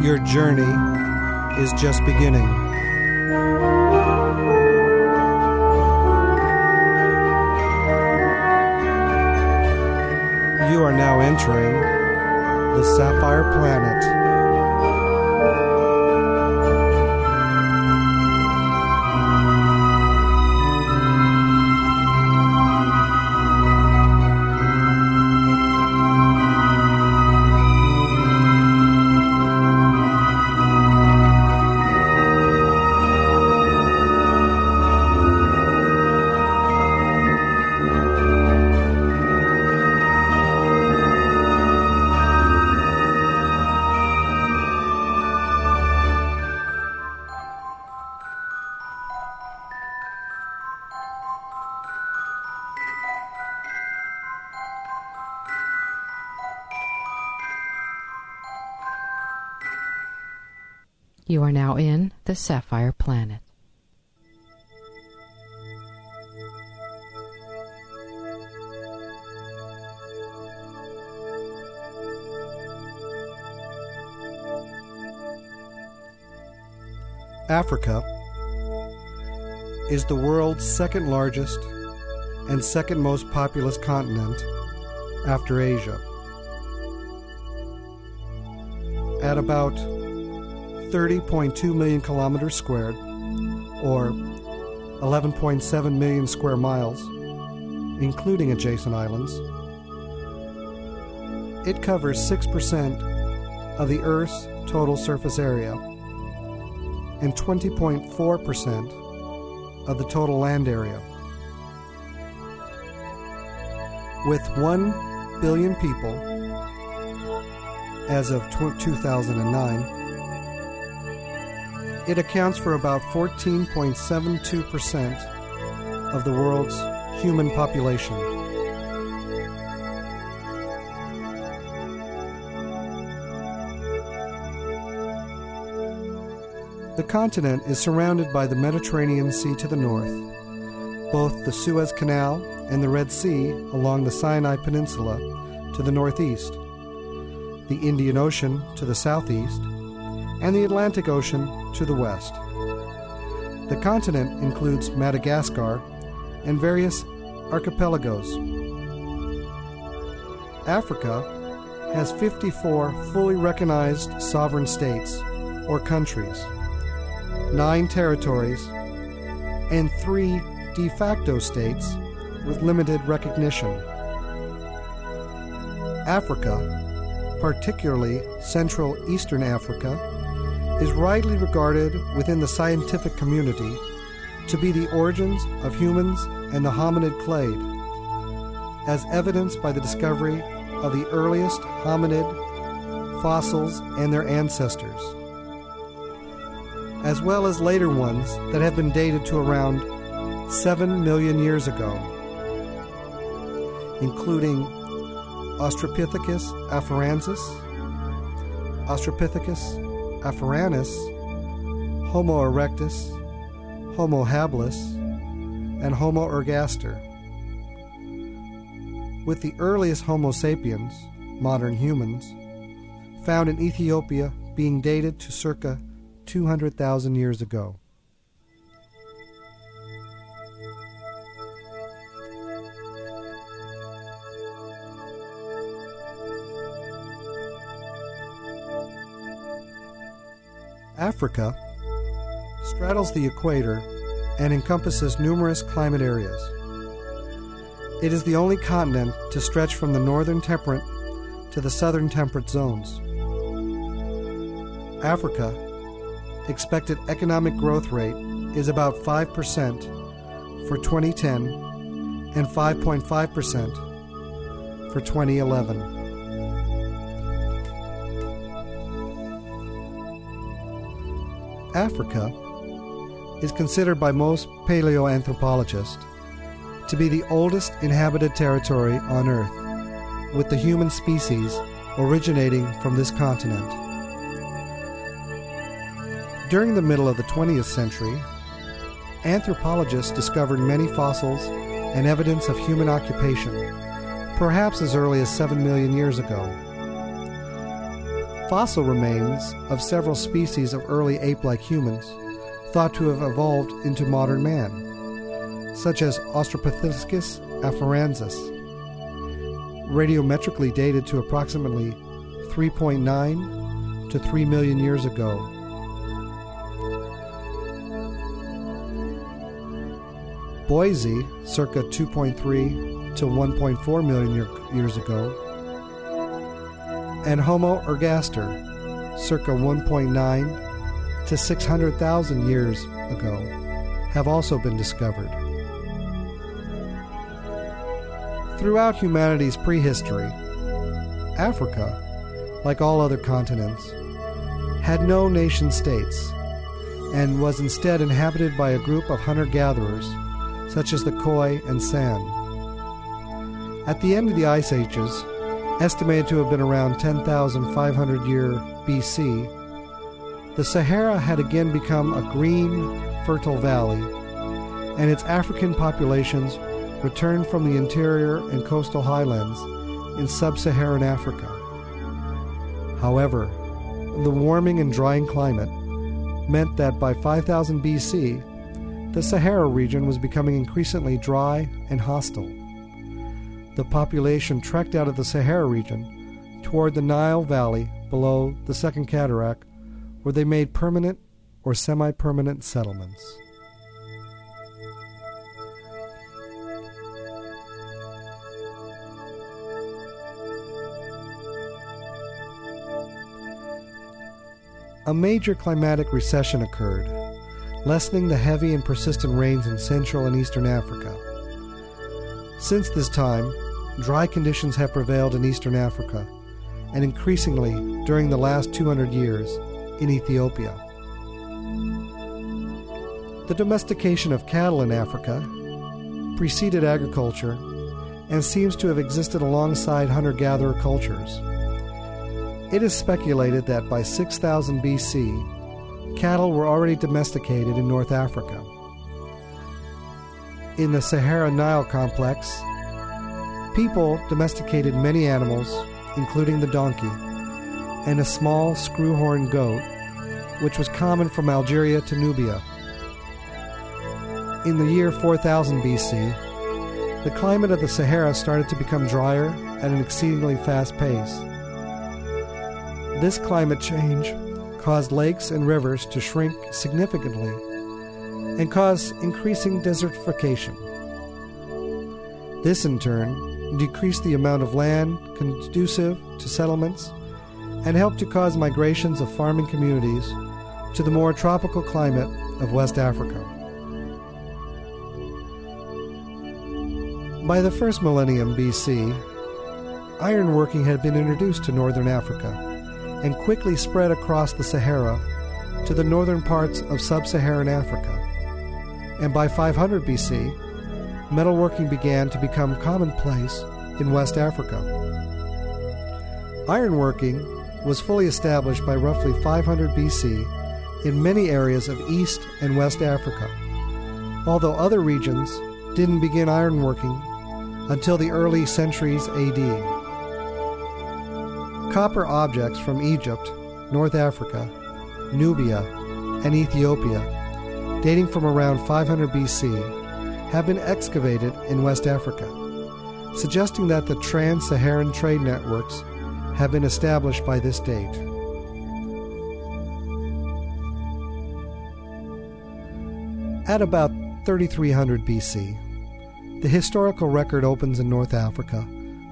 Your journey is just beginning. You are now entering the Sapphire Planet. You are now in the Sapphire Planet. Africa is the world's second largest and second most populous continent after Asia. At about 30.2 million kilometers squared, or 11.7 million square miles, including adjacent islands, it covers 6% of the Earth's total surface area and 20.4% of the total land area. With 1 billion people as of 2009, it accounts for about 14.72% of the world's human population. The continent is surrounded by the Mediterranean Sea to the north, both the Suez Canal and the Red Sea along the Sinai Peninsula to the northeast, the Indian Ocean to the southeast, and the Atlantic Ocean to the west. The continent includes Madagascar and various archipelagos. Africa has 54 fully recognized sovereign states or countries, nine territories, and three de facto states with limited recognition. Africa, particularly Central Eastern Africa, is rightly regarded within the scientific community to be the origins of humans and the hominid clade, as evidenced by the discovery of the earliest hominid fossils and their ancestors, as well as later ones that have been dated to around 7 million years ago, including Australopithecus afarensis, Australopithecus africanus, Homo erectus, Homo habilis, and Homo ergaster. With the earliest Homo sapiens, modern humans, found in Ethiopia being dated to circa 200,000 years ago. Africa straddles the equator and encompasses numerous climate areas. It is the only continent to stretch from the northern temperate to the southern temperate zones. Africa expected economic growth rate is about 5% for 2010 and 5.5% for 2011. Africa is considered by most paleoanthropologists to be the oldest inhabited territory on Earth, with the human species originating from this continent. During the middle of the 20th century, anthropologists discovered many fossils and evidence of human occupation, perhaps as early as 7 million years ago. Fossil remains of several species of early ape like humans thought to have evolved into modern man, such as Australopithecus afarensis, radiometrically dated to approximately 3.9 to 3 million years ago. Boise, circa 2.3 to 1.4 million year, years ago, and Homo ergaster, circa 1.9 to 600,000 years ago, have also been discovered. Throughout humanity's prehistory, Africa, like all other continents, had no nation states and was instead inhabited by a group of hunter gatherers such as the Khoi and San. At the end of the Ice Ages, estimated to have been around 10,500 year BC, the Sahara had again become a green, fertile valley, and its African populations returned from the interior and coastal highlands in sub Saharan Africa. However, the warming and drying climate meant that by 5000 BC, the Sahara region was becoming increasingly dry and hostile. The population trekked out of the Sahara region toward the Nile Valley below the Second Cataract, where they made permanent or semi permanent settlements. A major climatic recession occurred, lessening the heavy and persistent rains in Central and Eastern Africa. Since this time, dry conditions have prevailed in Eastern Africa, and increasingly during the last 200 years in Ethiopia. The domestication of cattle in Africa preceded agriculture and seems to have existed alongside hunter gatherer cultures. It is speculated that by 6000 BC, cattle were already domesticated in North Africa. In the Sahara Nile complex, people domesticated many animals, including the donkey, and a small screwhorn goat, which was common from Algeria to Nubia. In the year 4000 BC, the climate of the Sahara started to become drier at an exceedingly fast pace. This climate change caused lakes and rivers to shrink significantly and caused increasing desertification. This, in turn, decreased the amount of land conducive to settlements and helped to cause migrations of farming communities to the more tropical climate of West Africa. By the first millennium BC, ironworking had been introduced to northern Africa and quickly spread across the Sahara to the northern parts of sub Saharan Africa. And by 500 BC, metalworking began to become commonplace in West Africa. Ironworking was fully established by roughly 500 BC in many areas of East and West Africa, although other regions didn't begin ironworking until the early centuries AD. Copper objects from Egypt, North Africa, Nubia, and Ethiopia, dating from around 500 BC, have been excavated in West Africa, suggesting that the trans Saharan trade networks have been established by this date. At about 3300 BC, the historical record opens in North Africa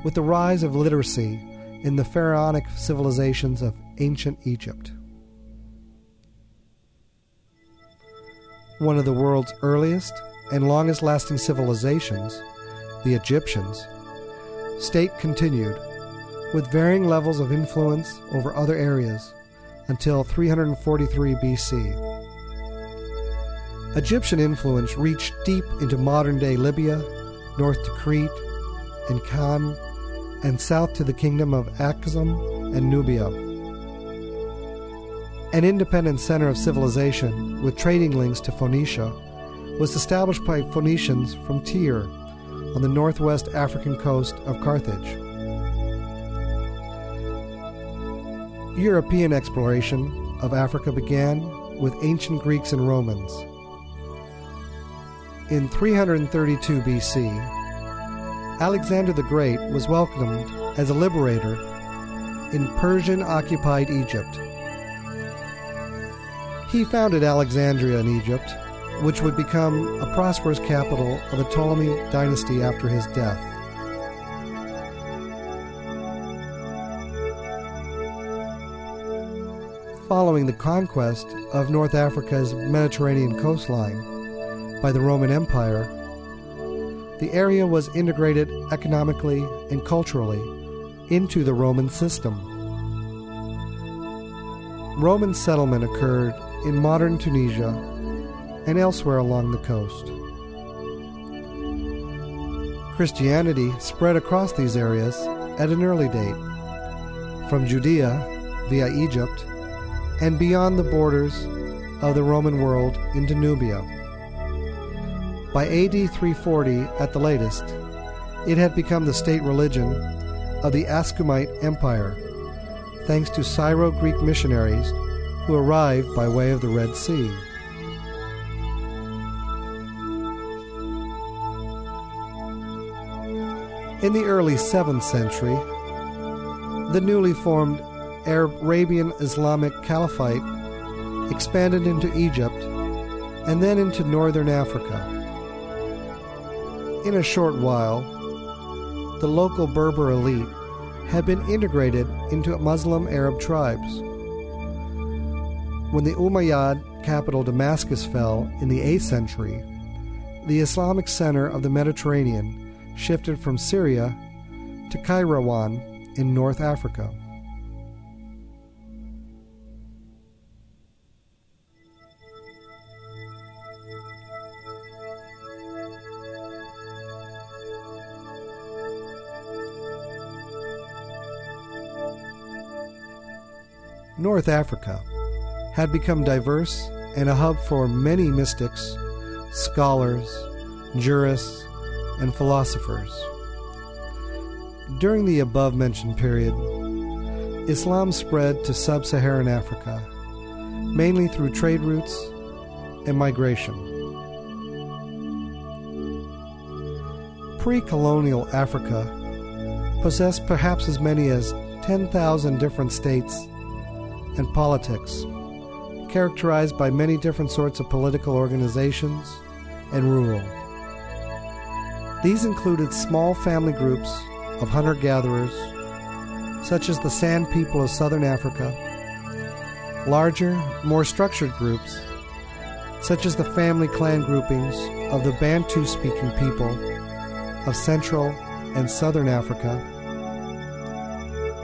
with the rise of literacy in the pharaonic civilizations of ancient Egypt. One of the world's earliest and longest lasting civilizations, the Egyptians, state continued, with varying levels of influence over other areas, until 343 BC. Egyptian influence reached deep into modern day Libya, north to Crete and Canaan, and south to the kingdom of Aksum and Nubia. An independent center of civilization with trading links to Phoenicia was established by Phoenicians from Tyre on the northwest African coast of Carthage. European exploration of Africa began with ancient Greeks and Romans. In 332 BC, Alexander the Great was welcomed as a liberator in Persian occupied Egypt. He founded Alexandria in Egypt, which would become a prosperous capital of the Ptolemy dynasty after his death. Following the conquest of North Africa's Mediterranean coastline by the Roman Empire, the area was integrated economically and culturally into the Roman system. Roman settlement occurred in modern Tunisia and elsewhere along the coast. Christianity spread across these areas at an early date, from Judea via Egypt and beyond the borders of the Roman world into Nubia. By AD 340 at the latest, it had become the state religion of the Aksumite Empire, thanks to Syro Greek missionaries who arrived by way of the Red Sea. In the early 7th century, the newly formed Arabian Islamic Caliphate expanded into Egypt and then into northern Africa. In a short while, the local Berber elite had been integrated into Muslim Arab tribes. When the Umayyad capital Damascus fell in the 8th century, the Islamic center of the Mediterranean shifted from Syria to Kairouan in North Africa. North Africa had become diverse and a hub for many mystics, scholars, jurists, and philosophers. During the above mentioned period, Islam spread to sub Saharan Africa, mainly through trade routes and migration. Pre colonial Africa possessed perhaps as many as 10,000 different states and politics, characterized by many different sorts of political organizations and rule. These included small family groups of hunter gatherers, such as the San people of southern Africa, larger, more structured groups, such as the family clan groupings of the Bantu speaking people of central and southern Africa,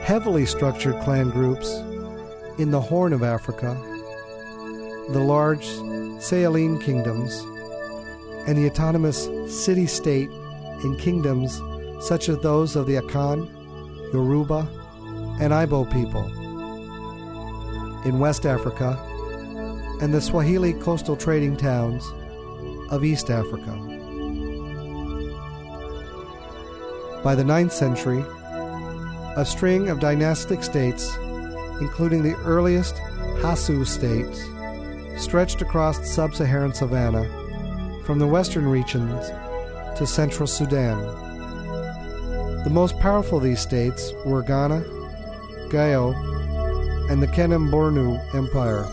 heavily structured clan groups in the Horn of Africa, the large Sahelian kingdoms, and the autonomous city state in kingdoms such as those of the Akan, Yoruba, and Ibo people. In West Africa, and the Swahili coastal trading towns of East Africa. By the 9th century, a string of dynastic states, including the earliest Hausa states, stretched across sub Saharan savanna from the western regions to central Sudan. The most powerful of these states were Ghana, Gao, and the Kanem Bornu Empire.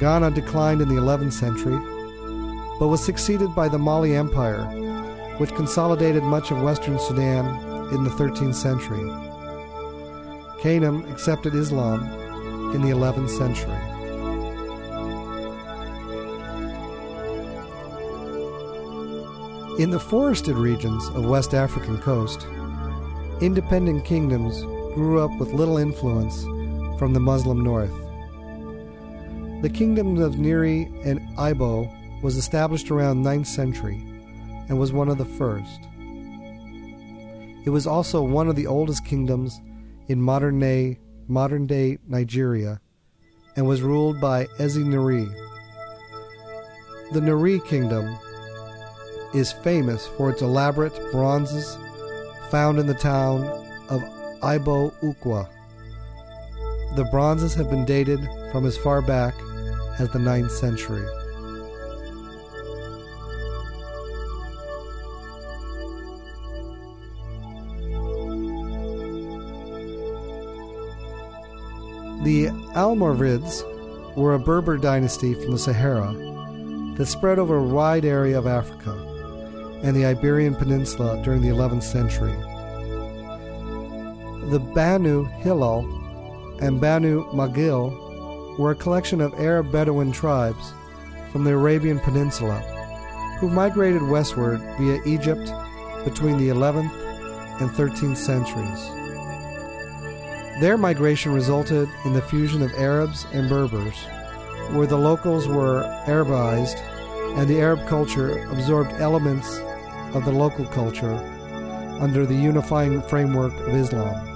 Ghana declined in the 11th century, but was succeeded by the Mali Empire, which consolidated much of western Sudan in the 13th century. Kanem accepted Islam in the 11th century. In the forested regions of West African coast, independent kingdoms grew up with little influence from the Muslim north. The kingdoms of Nri and Ibo was established around 9th century and was one of the first. It was also one of the oldest kingdoms in modern day, modern day Nigeria and was ruled by Eze Nri. The Nri kingdom is famous for its elaborate bronzes found in the town of Igbo Ukwu. The bronzes have been dated from as far back as the 9th century. The Almoravids were a Berber dynasty from the Sahara that spread over a wide area of Africa and the Iberian Peninsula during the 11th century. The Banu Hilal and Banu Ma'qil were a collection of Arab Bedouin tribes from the Arabian Peninsula who migrated westward via Egypt between the 11th and 13th centuries. Their migration resulted in the fusion of Arabs and Berbers, where the locals were Arabized and the Arab culture absorbed elements of the local culture under the unifying framework of Islam.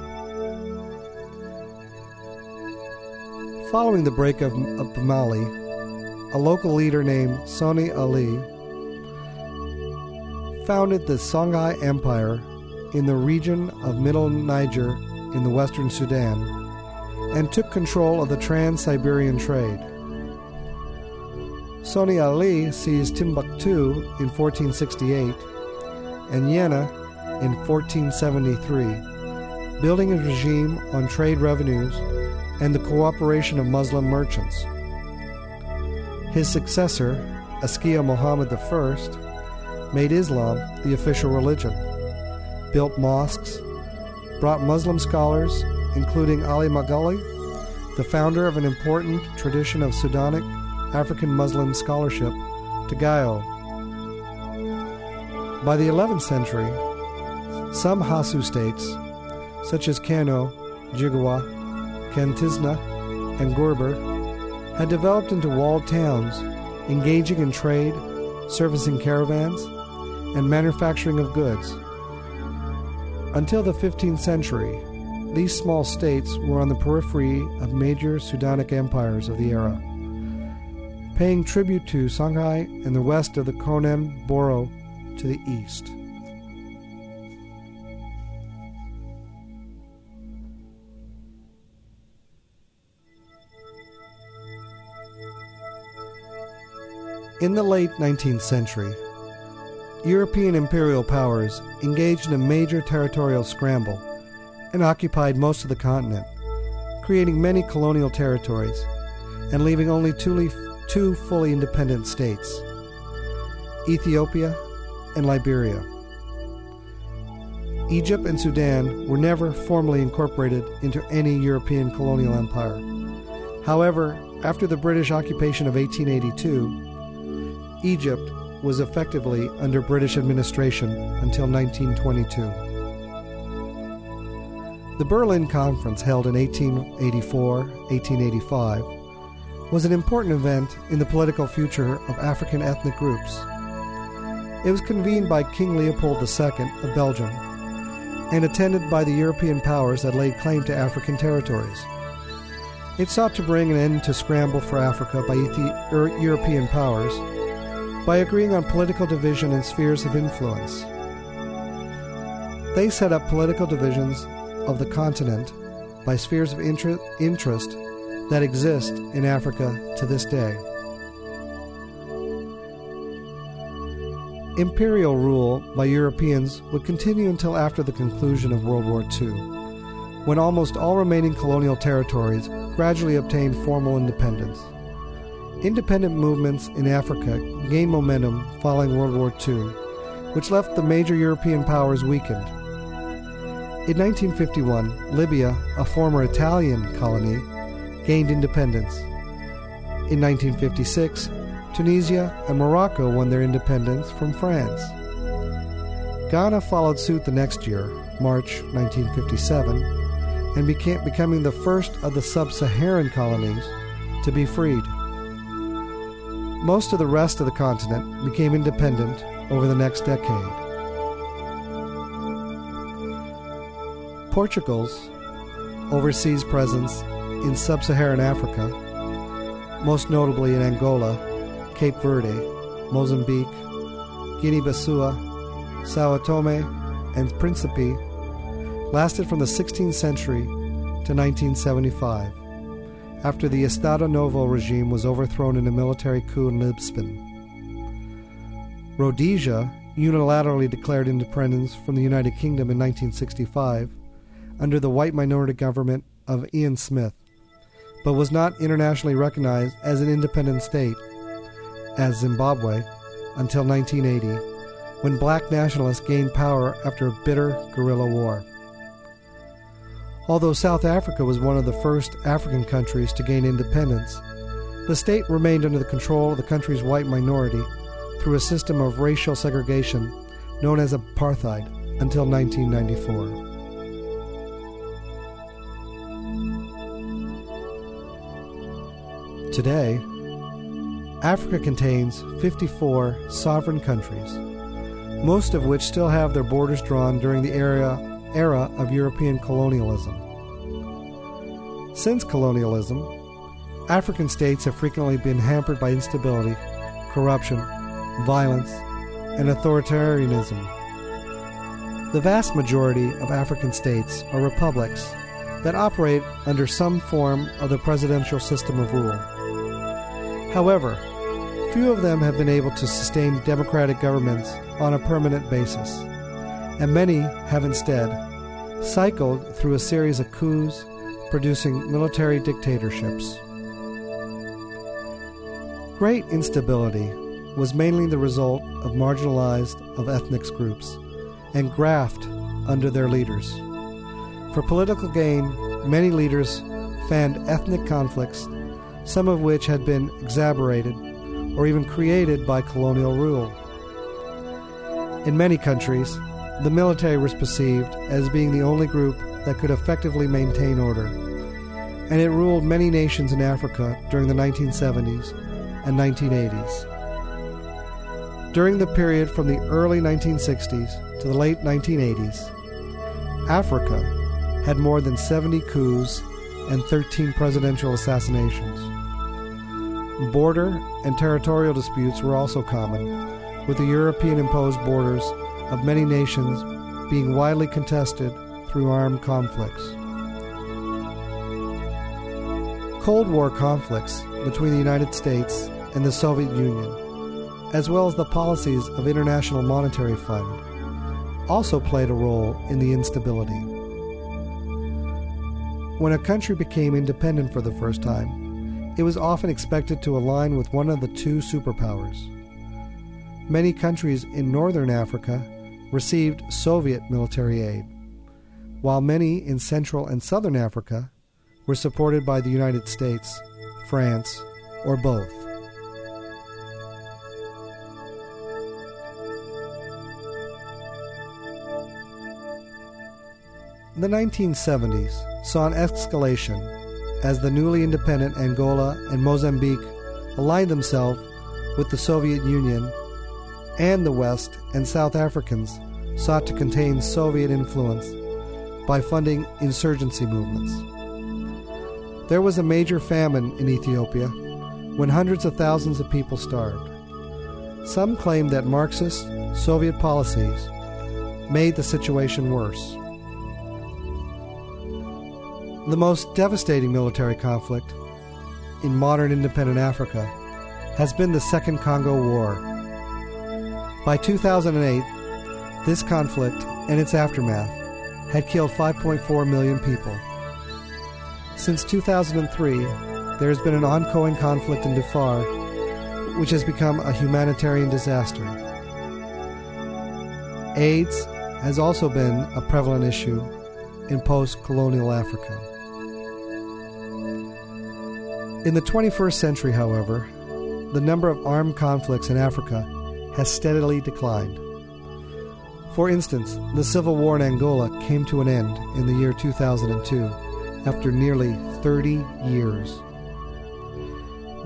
Following the break of, Mali, a local leader named Sonni Ali founded the Songhai Empire in the region of Middle Niger in the western Sudan and took control of the Trans Siberian trade. Sonni Ali seized Timbuktu in 1468 and Yenna in 1473, building his regime on trade revenues and the cooperation of Muslim merchants. His successor, Askia Muhammad I, made Islam the official religion, built mosques, brought Muslim scholars, including Ali Maghali, the founder of an important tradition of Sudanic African Muslim scholarship, to Gao. By the 11th century, some Hausa states, such as Kano, Jigawa, Katsina, and Gobir, had developed into walled towns, engaging in trade, servicing caravans, and manufacturing of goods. Until the 15th century, these small states were on the periphery of major Sudanic empires of the era, paying tribute to Songhai in the west of the Kanem Bornu to the east. In the late 19th century, European imperial powers engaged in a major territorial scramble and occupied most of the continent, creating many colonial territories and leaving only two, two fully independent states Ethiopia and Liberia. Egypt and Sudan were never formally incorporated into any European colonial empire. However, after the British occupation of 1882, Egypt was effectively under British administration until 1922. The Berlin Conference, held in 1884 1885, was an important event in the political future of African ethnic groups. It was convened by King Leopold II of Belgium and attended by the European powers that laid claim to African territories. It sought to bring an end to scramble for Africa by Ethi- European powers by agreeing on political division and spheres of influence. They set up political divisions of the continent by spheres of inter- interest that exist in Africa to this day. Imperial rule by Europeans would continue until after the conclusion of World War II, when almost all remaining colonial territories gradually obtained formal independence. Independent movements in Africa gained momentum following World War II, which left the major European powers weakened. In 1951, Libya, a former Italian colony, gained independence. In 1956, Tunisia and Morocco won their independence from France. Ghana followed suit the next year, March 1957, and became becoming the first of the sub-Saharan colonies to be freed. Most of the rest of the continent became independent over the next decade. Portugal's overseas presence in sub Saharan Africa, most notably in Angola, Cape Verde, Mozambique, Guinea Bissau, Sao Tome, and Principe, lasted from the 16th century to 1975, after the Estado Novo regime was overthrown in a military coup in Lisbon. Rhodesia unilaterally declared independence from the United Kingdom in 1965 under the white minority government of Ian Smith, but was not internationally recognized as an independent state, as Zimbabwe, until 1980, when black nationalists gained power after a bitter guerrilla war. Although South Africa was one of the first African countries to gain independence, the state remained under the control of the country's white minority through a system of racial segregation known as apartheid until 1994. Today, Africa contains 54 sovereign countries, most of which still have their borders drawn during the era, era of European colonialism. Since colonialism, African states have frequently been hampered by instability, corruption, violence, and authoritarianism. The vast majority of African states are republics that operate under some form of the presidential system of rule. However, few of them have been able to sustain democratic governments on a permanent basis, and many have instead cycled through a series of coups producing military dictatorships. Great instability was mainly the result of marginalized of ethnic groups and graft under their leaders. For political gain, many leaders fanned ethnic conflicts some of which had been exacerbated or even created by colonial rule. In many countries, the military was perceived as being the only group that could effectively maintain order, and it ruled many nations in Africa during the 1970s and 1980s. During the period from the early 1960s to the late 1980s, Africa had more than 70 coups and 13 presidential assassinations. Border and territorial disputes were also common, with the European imposed borders of many nations being widely contested through armed conflicts. Cold War conflicts between the United States and the Soviet Union, as well as the policies of International Monetary Fund, also played a role in the instability. When a country became independent for the first time, it was often expected to align with one of the two superpowers. Many countries in northern Africa received Soviet military aid, while many in Central and Southern Africa were supported by the United States, France, or both. The 1970s saw an escalation as the newly independent Angola and Mozambique aligned themselves with the Soviet Union, and the West and South Africans sought to contain Soviet influence by funding insurgency movements. There was a major famine in Ethiopia when hundreds of thousands of people starved. Some claim that Marxist Soviet policies made the situation worse. The most devastating military conflict in modern independent Africa has been the Second Congo War. By 2008, this conflict and its aftermath had killed 5.4 million people. Since 2003, there has been an ongoing conflict in Darfur, which has become a humanitarian disaster. AIDS has also been a prevalent issue in post colonial Africa. In the 21st century, however, the number of armed conflicts in Africa has steadily declined. For instance, the civil war in Angola came to an end in the year 2002 after nearly 30 years.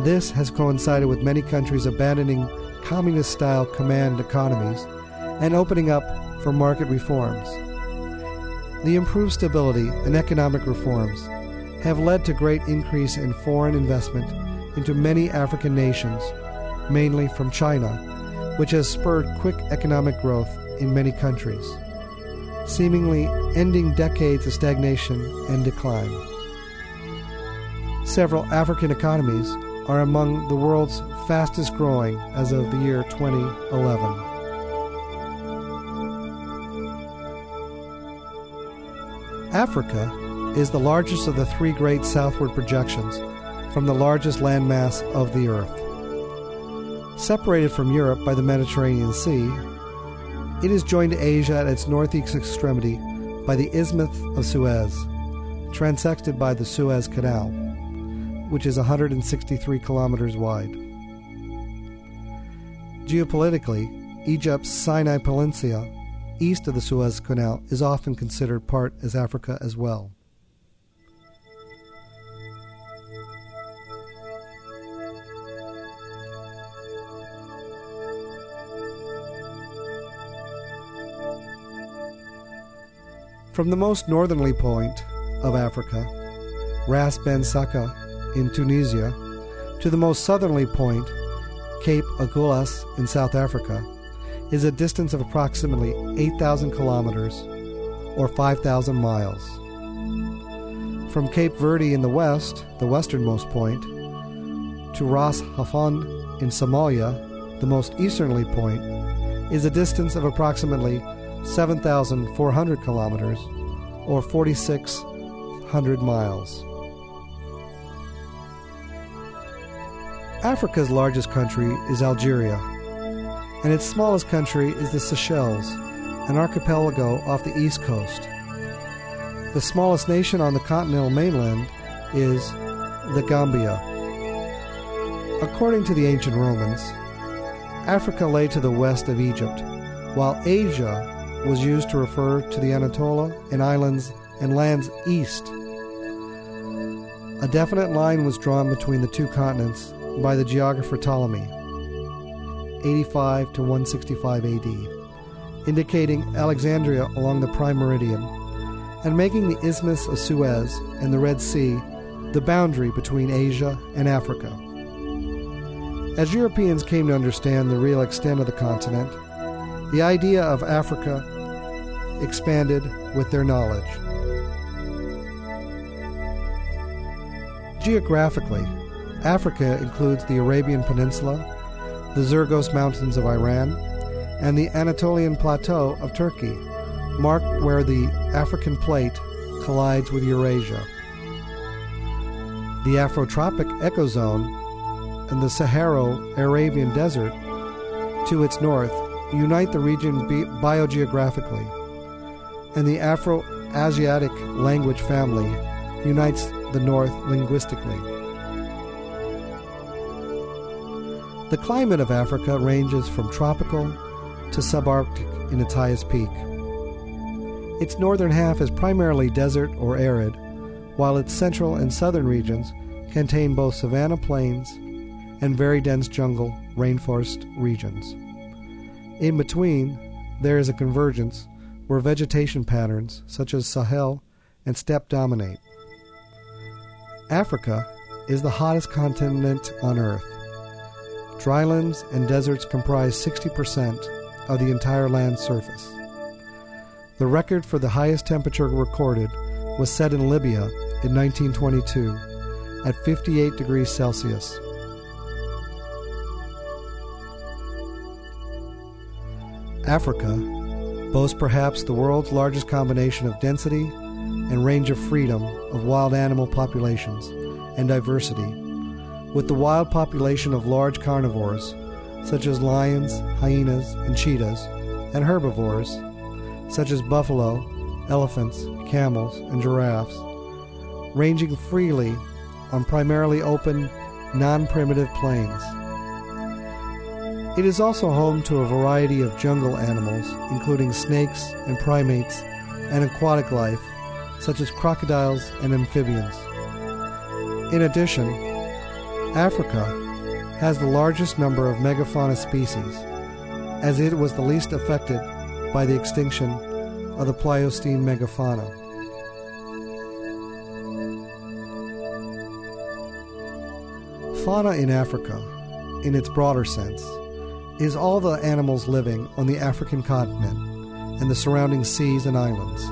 This has coincided with many countries abandoning communist style command economies and opening up for market reforms. The improved stability and economic reforms have led to great increase in foreign investment into many African nations, mainly from China, which has spurred quick economic growth in many countries, seemingly ending decades of stagnation and decline. Several African economies are among the world's fastest growing as of the year 2011. Africa is the largest of the three great southward projections from the largest landmass of the Earth. Separated from Europe by the Mediterranean Sea, it is joined to Asia at its northeast extremity by the Isthmus of Suez, transected by the Suez Canal, which is 163 kilometers wide. Geopolitically, Egypt's Sinai Peninsula, east of the Suez Canal, is often considered part as Africa as well. From the most northerly point of Africa, Ras Ben Sakka in Tunisia, to the most southerly point, Cape Agulhas in South Africa, is a distance of approximately 8,000 kilometers or 5,000 miles. From Cape Verde in the west, the westernmost point, to Ras Hafun in Somalia, the most easterly point, is a distance of approximately 7,400 kilometers or 4,600 miles. Africa's largest country is Algeria, and its smallest country is the Seychelles, an archipelago off the east coast. The smallest nation on the continental mainland is the Gambia. According to the ancient Romans, Africa lay to the west of Egypt, while Asia was used to refer to the Anatolia and islands and lands east. A definite line was drawn between the two continents by the geographer Ptolemy, 85 to 165 AD, indicating Alexandria along the prime meridian and making the Isthmus of Suez and the Red Sea the boundary between Asia and Africa. As Europeans came to understand the real extent of the continent, the idea of Africa expanded with their knowledge. Geographically, Africa includes the Arabian Peninsula, the Zagros Mountains of Iran, and the Anatolian Plateau of Turkey, marked where the African plate collides with Eurasia. The Afrotropic ecozone and the Saharo Arabian Desert to its north unite the region biogeographically, and the Afro Asiatic language family unites the north linguistically. The climate of Africa ranges from tropical to subarctic in its highest peak. Its northern half is primarily desert or arid, while its central and southern regions contain both savanna plains and very dense jungle rainforest regions. In between, there is a convergence where vegetation patterns such as Sahel and steppe dominate. Africa is the hottest continent on Earth. Drylands and deserts comprise 60% of the entire land surface. The record for the highest temperature recorded was set in Libya in 1922 at 58 degrees Celsius. Africa boasts perhaps the world's largest combination of density and range of freedom of wild animal populations and diversity, with the wild population of large carnivores such as lions, hyenas, and cheetahs, and herbivores such as buffalo, elephants, camels, and giraffes, ranging freely on primarily open, non primitive plains. It is also home to a variety of jungle animals, including snakes and primates, and aquatic life, such as crocodiles and amphibians. In addition, Africa has the largest number of megafauna species, as it was the least affected by the extinction of the Pliocene megafauna. Fauna in Africa, in its broader sense, is all the animals living on the African continent and the surrounding seas and islands.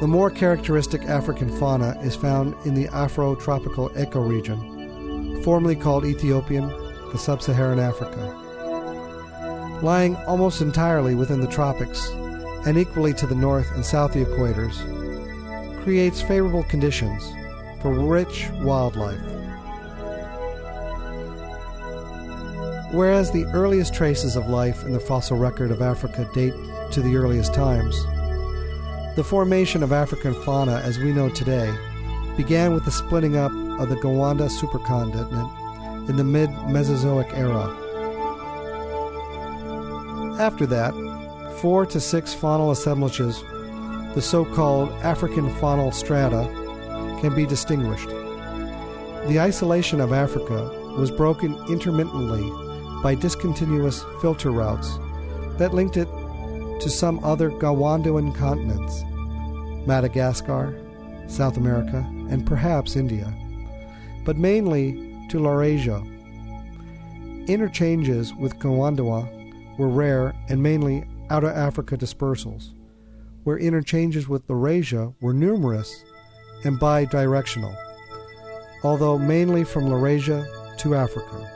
The more characteristic African fauna is found in the Afro-tropical ecoregion, formerly called Ethiopian, the sub-Saharan Africa. Lying almost entirely within the tropics and equally to the north and south of the equators, creates favorable conditions for rich wildlife. Whereas the earliest traces of life in the fossil record of Africa date to the earliest times, the formation of African fauna as we know today began with the splitting up of the Gowanda supercontinent in the mid Mesozoic era. After that, four to six faunal assemblages, the so called African faunal strata, can be distinguished. The isolation of Africa was broken intermittently by discontinuous filter routes that linked it to some other Gowandoan continents Madagascar, South America, and perhaps India, but mainly to Laurasia. Interchanges with Gowandoa were rare and mainly out of Africa dispersals, where interchanges with Laurasia were numerous and bidirectional, although mainly from Laurasia to Africa.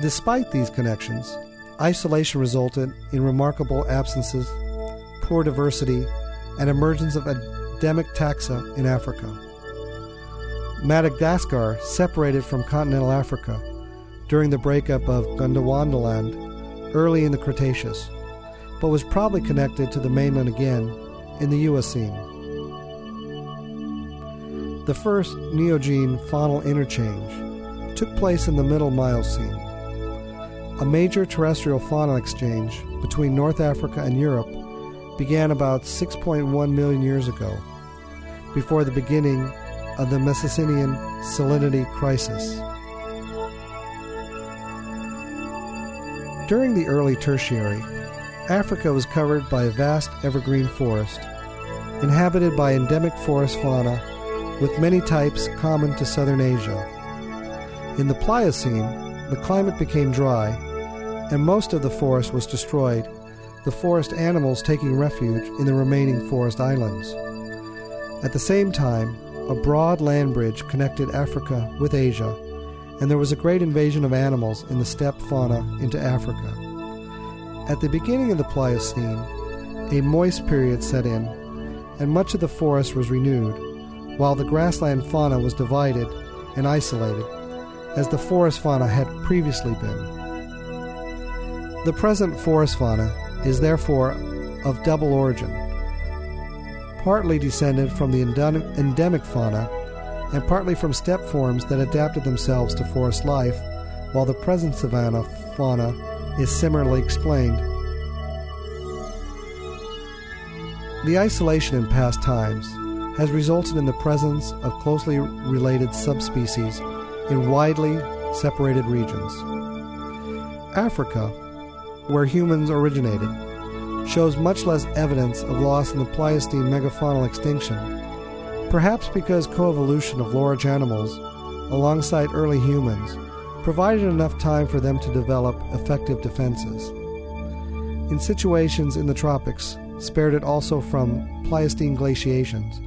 Despite these connections, isolation resulted in remarkable absences, poor diversity, and emergence of endemic taxa in Africa. Madagascar separated from continental Africa during the breakup of Gondwandaland early in the Cretaceous, but was probably connected to the mainland again in the Eocene. The first Neogene faunal interchange took place in the Middle Miocene. A major terrestrial fauna exchange between North Africa and Europe began about 6.1 million years ago, before the beginning of the Messinian salinity crisis. During the early Tertiary, Africa was covered by a vast evergreen forest, inhabited by endemic forest fauna with many types common to southern Asia. In the Pliocene, the climate became dry, and most of the forest was destroyed, the forest animals taking refuge in the remaining forest islands. At the same time, a broad land bridge connected Africa with Asia, and there was a great invasion of animals in the steppe fauna into Africa. At the beginning of the Pliocene, a moist period set in, and much of the forest was renewed, while the grassland fauna was divided and isolated, as the forest fauna had previously been. The present forest fauna is therefore of double origin, partly descended from the endemic fauna and partly from steppe forms that adapted themselves to forest life, while the present savanna fauna is similarly explained. The isolation in past times has resulted in the presence of closely related subspecies in widely separated regions. Africa, where humans originated, shows much less evidence of loss in the Pleistocene megafaunal extinction, perhaps because coevolution of large animals alongside early humans provided enough time for them to develop effective defenses. In situations in the tropics, spared it also from Pleistocene glaciations,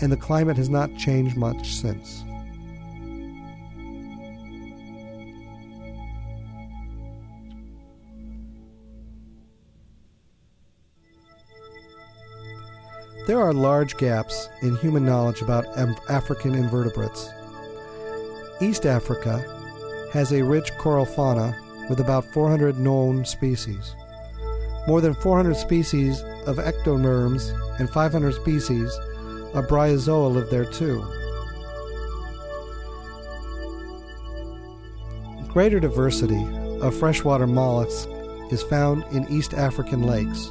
and the climate has not changed much since. There are large gaps in human knowledge about African invertebrates. East Africa has a rich coral fauna with about 400 known species. More than 400 species of ectoderms and 500 species of bryozoa live there too. Greater diversity of freshwater mollusks is found in East African lakes.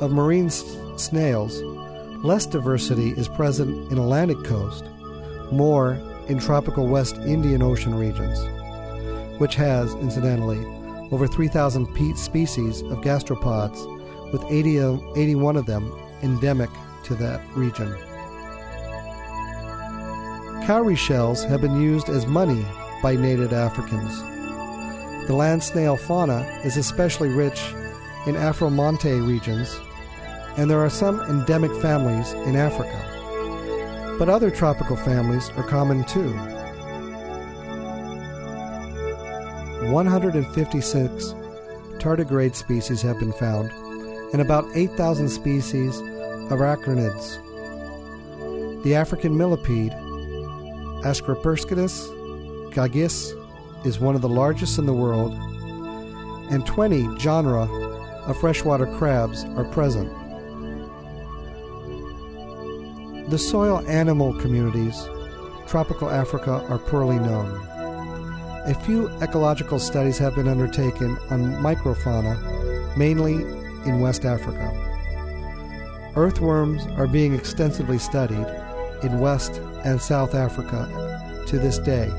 Of marine snails, less diversity is present in Atlantic coast, more in tropical West Indian Ocean regions, which has, incidentally, over 3,000 species of gastropods, with 80, uh, 81 of them endemic to that region. Cowrie shells have been used as money by native Africans. The land snail fauna is especially rich in Afromontane regions, and there are some endemic families in Africa. But other tropical families are common too. 156 tardigrade species have been found, and about 8,000 species of arachnids. The African millipede, Asclepioscus gagis, is one of the largest in the world, and 20 genera of freshwater crabs are present. The soil animal communities, tropical Africa, are poorly known. A few ecological studies have been undertaken on microfauna, mainly in West Africa. Earthworms are being extensively studied in West and South Africa to this day.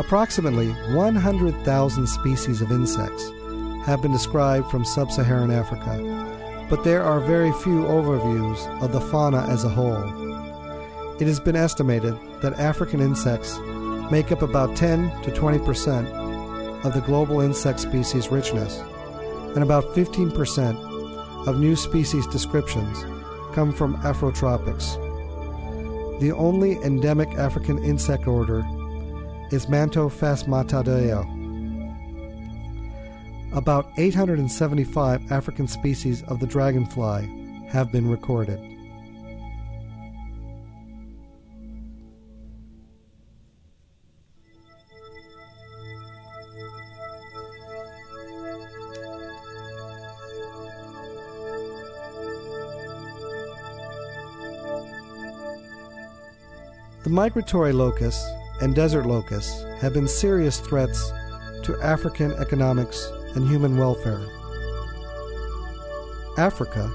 Approximately 100,000 species of insects have been described from sub Saharan Africa, but there are very few overviews of the fauna as a whole. It has been estimated that African insects make up about 10 to 20 percent of the global insect species richness, and about 15 percent of new species descriptions come from Afrotropics. The only endemic African insect order is Mantophasmatodea. About 875 African species of the dragonfly have been recorded. The migratory locusts and desert locusts have been serious threats to African economics and human welfare. Africa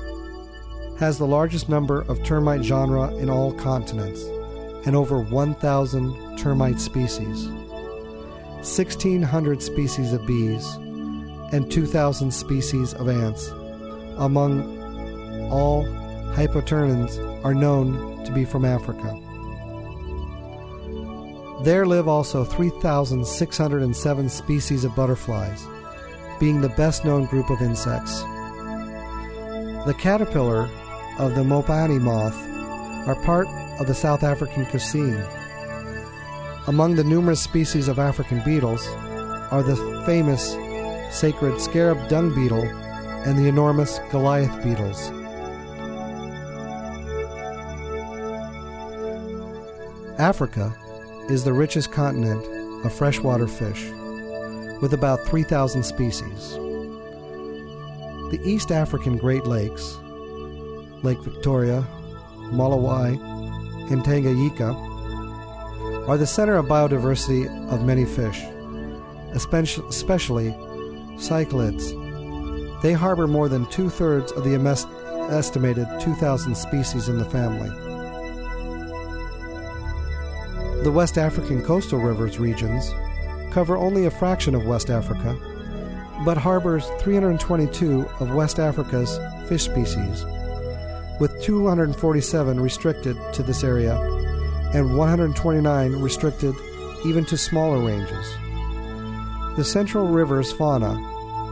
has the largest number of termite genera in all continents and over 1,000 termite species, 1,600 species of bees, and 2,000 species of ants. Among all hypoturnans are known to be from Africa. There live also 3,607 species of butterflies, being the best known group of insects. The caterpillar of the Mopani moth are part of the South African cuisine. Among the numerous species of African beetles are the famous sacred scarab dung beetle and the enormous Goliath beetles. Africa is the richest continent of freshwater fish, with about 3,000 species. The East African Great Lakes, Lake Victoria, Malawi, and Tanganyika, are the center of biodiversity of many fish, especially cichlids. They harbor more than two thirds of the estimated 2,000 species in the family. The West African coastal rivers regions cover only a fraction of West Africa, but harbors 322 of West Africa's fish species, with 247 restricted to this area and 129 restricted even to smaller ranges. The Central Rivers fauna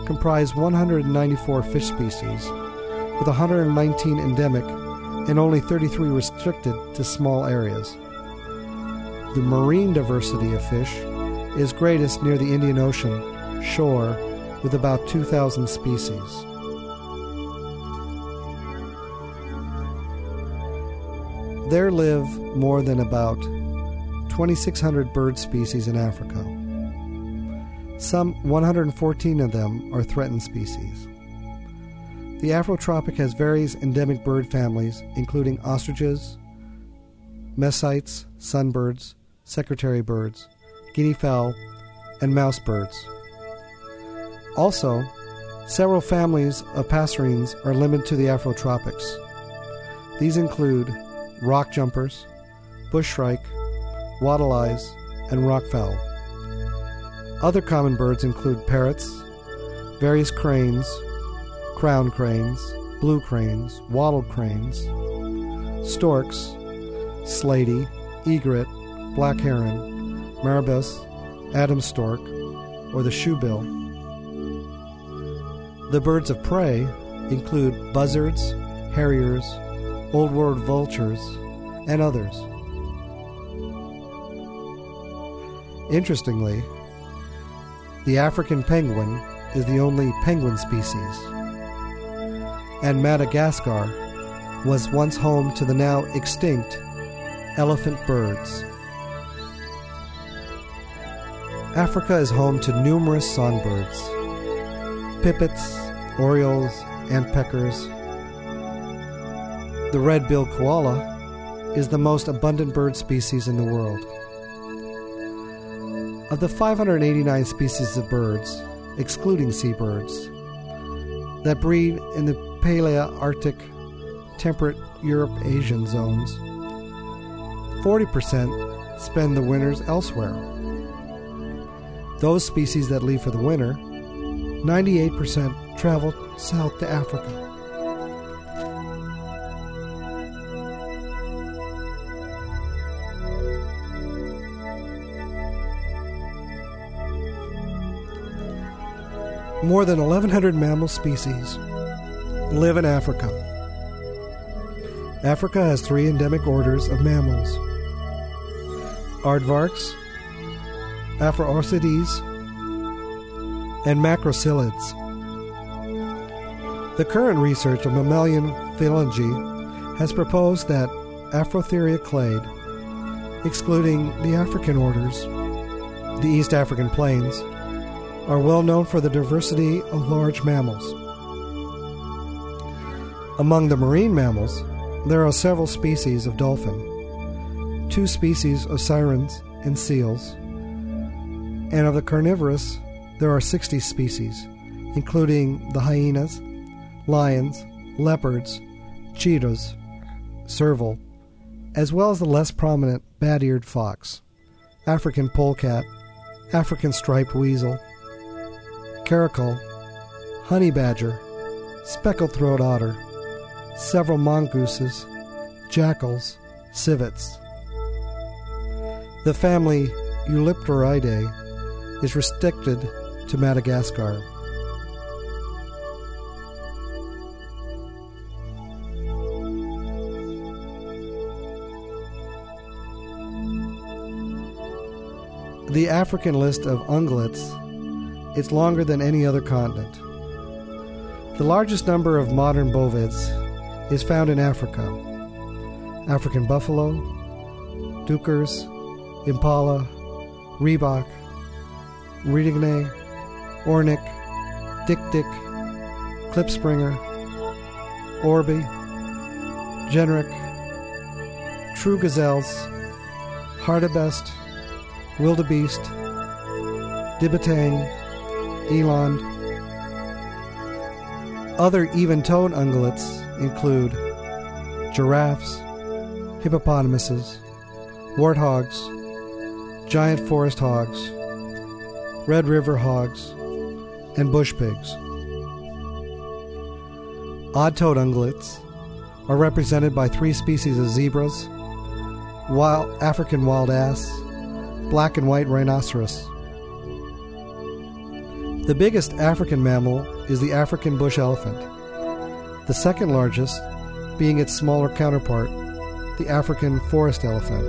comprise 194 fish species, with 119 endemic and only 33 restricted to small areas. The marine diversity of fish is greatest near the Indian Ocean shore with about 2,000 species. There live more than about 2,600 bird species in Africa. Some 114 of them are threatened species. The Afrotropic has various endemic bird families, including ostriches, mesites, sunbirds, secretary birds, guinea fowl, and mouse birds. Also, Several families of passerines are limited to the Afrotropics. These include rock jumpers, bush shrike, wattle eyes, and rockfowl. Other common birds include parrots, various cranes, crown cranes, blue cranes, wattled cranes, storks, slaty, egret, black heron, marabus, Abdim stork, or the shoebill. The birds of prey include buzzards, harriers, old world vultures, and others. Interestingly, the African penguin is the only penguin species, and Madagascar was once home to the now extinct elephant birds. Africa is home to numerous songbirds pipits, orioles, and peckers. The red-billed quelea is the most abundant bird species in the world. Of the 589 species of birds, excluding seabirds, that breed in the Palearctic, temperate Europe Asian zones, 40% spend the winters elsewhere. Those species that leave for the winter, 98% travel south to Africa. More than 1,100 mammal species live in Africa. Africa has three endemic orders of mammals aardvarks, Afroorchids, and macroscelids. The current research of mammalian phylogeny has proposed that Afrotheria clade, excluding the African orders, the East African plains, are well known for the diversity of large mammals. Among the marine mammals, there are several species of dolphin, two species of sirens and seals, and of the carnivorous, there are 60 species, including the hyenas, lions, leopards, cheetahs, serval, as well as the less prominent bat eared fox, African polecat, African striped weasel, caracal, honey badger, speckled throat otter, several mongooses, jackals, civets. The family Eupleridae is restricted to Madagascar. The African list of ungulates is longer than any other continent. The largest number of modern bovids is found in Africa. African buffalo, duikers, impala, reebok, ridigne, ornik, dik-dik, klipspringer, oribi, gerenuk, true gazelles, hartebeest, wildebeest, dibatag, eland. Other even-toed ungulates include giraffes, hippopotamuses, warthogs, giant forest hogs, red river hogs, and bush pigs. Odd-toed ungulates are represented by three species of zebras, wild African wild ass, black and white rhinoceros. The biggest African mammal is the African bush elephant, the second largest being its smaller counterpart, the African forest elephant.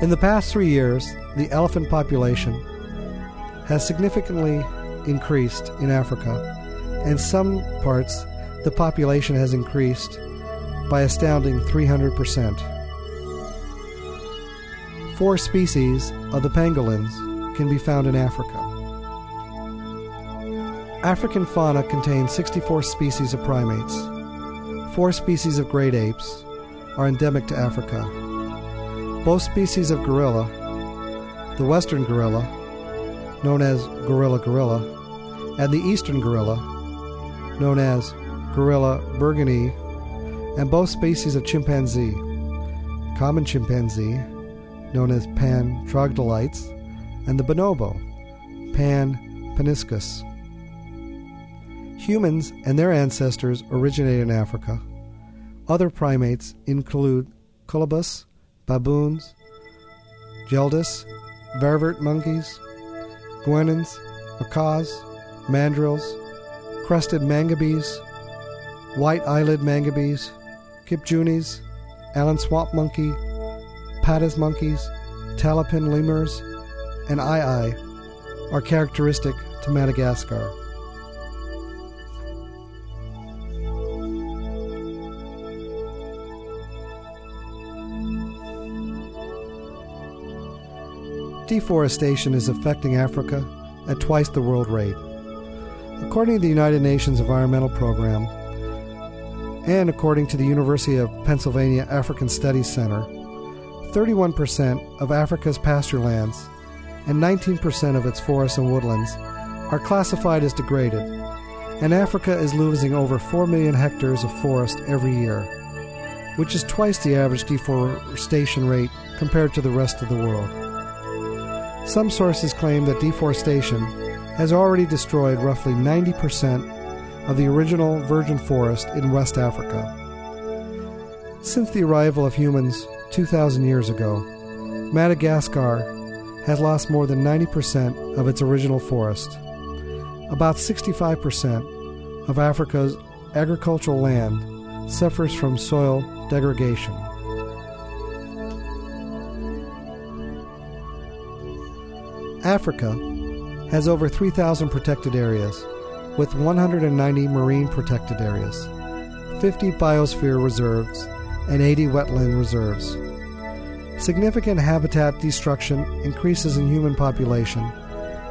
In the past three years, the elephant population has significantly increased in Africa. In some parts, the population has increased by astounding 300%. Four species of the pangolins can be found in Africa. African fauna contains 64 species of primates. Four species of great apes are endemic to Africa. Both species of gorilla, the western gorilla, known as gorilla gorilla, and the eastern gorilla, known as Gorilla beringei, and both species of chimpanzee, common chimpanzee, known as Pan troglodytes, and the bonobo, Pan paniscus. Humans and their ancestors originate in Africa. Other primates include colobus, baboons, geladas, vervet monkeys, guenons, macaques, mandrills, crested mangabeys, white-eyelid mangabeys, kipunjis, Allen swamp monkey, Patas monkeys, talapoin lemurs, and ai are characteristic to Madagascar. Deforestation is affecting Africa at twice the world rate. According to the United Nations Environmental Program, and according to the University of Pennsylvania African Studies Center, 31% of Africa's pasture lands and 19% of its forests and woodlands are classified as degraded, and Africa is losing over 4 million hectares of forest every year, which is twice the average deforestation rate compared to the rest of the world. Some sources claim that deforestation has already destroyed roughly 90% of the original virgin forest in West Africa. Since the arrival of humans 2,000 years ago, Madagascar has lost more than 90% of its original forest. About 65% of Africa's agricultural land suffers from soil degradation. Africa has over 3,000 protected areas, with 190 marine protected areas, 50 biosphere reserves, and 80 wetland reserves. Significant habitat destruction, increases in human population,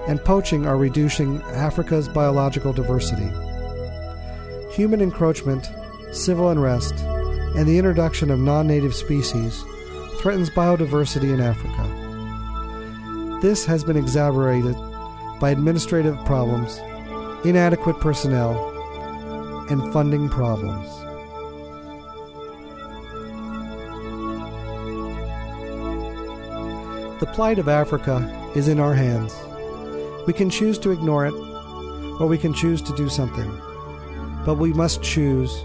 and poaching are reducing Africa's biological diversity. Human encroachment, civil unrest, and the introduction of non native species threatens biodiversity in Africa. This has been exacerbated by administrative problems, inadequate personnel, and funding problems. The plight of Africa is in our hands. We can choose to ignore it, or we can choose to do something. But we must choose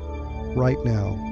right now.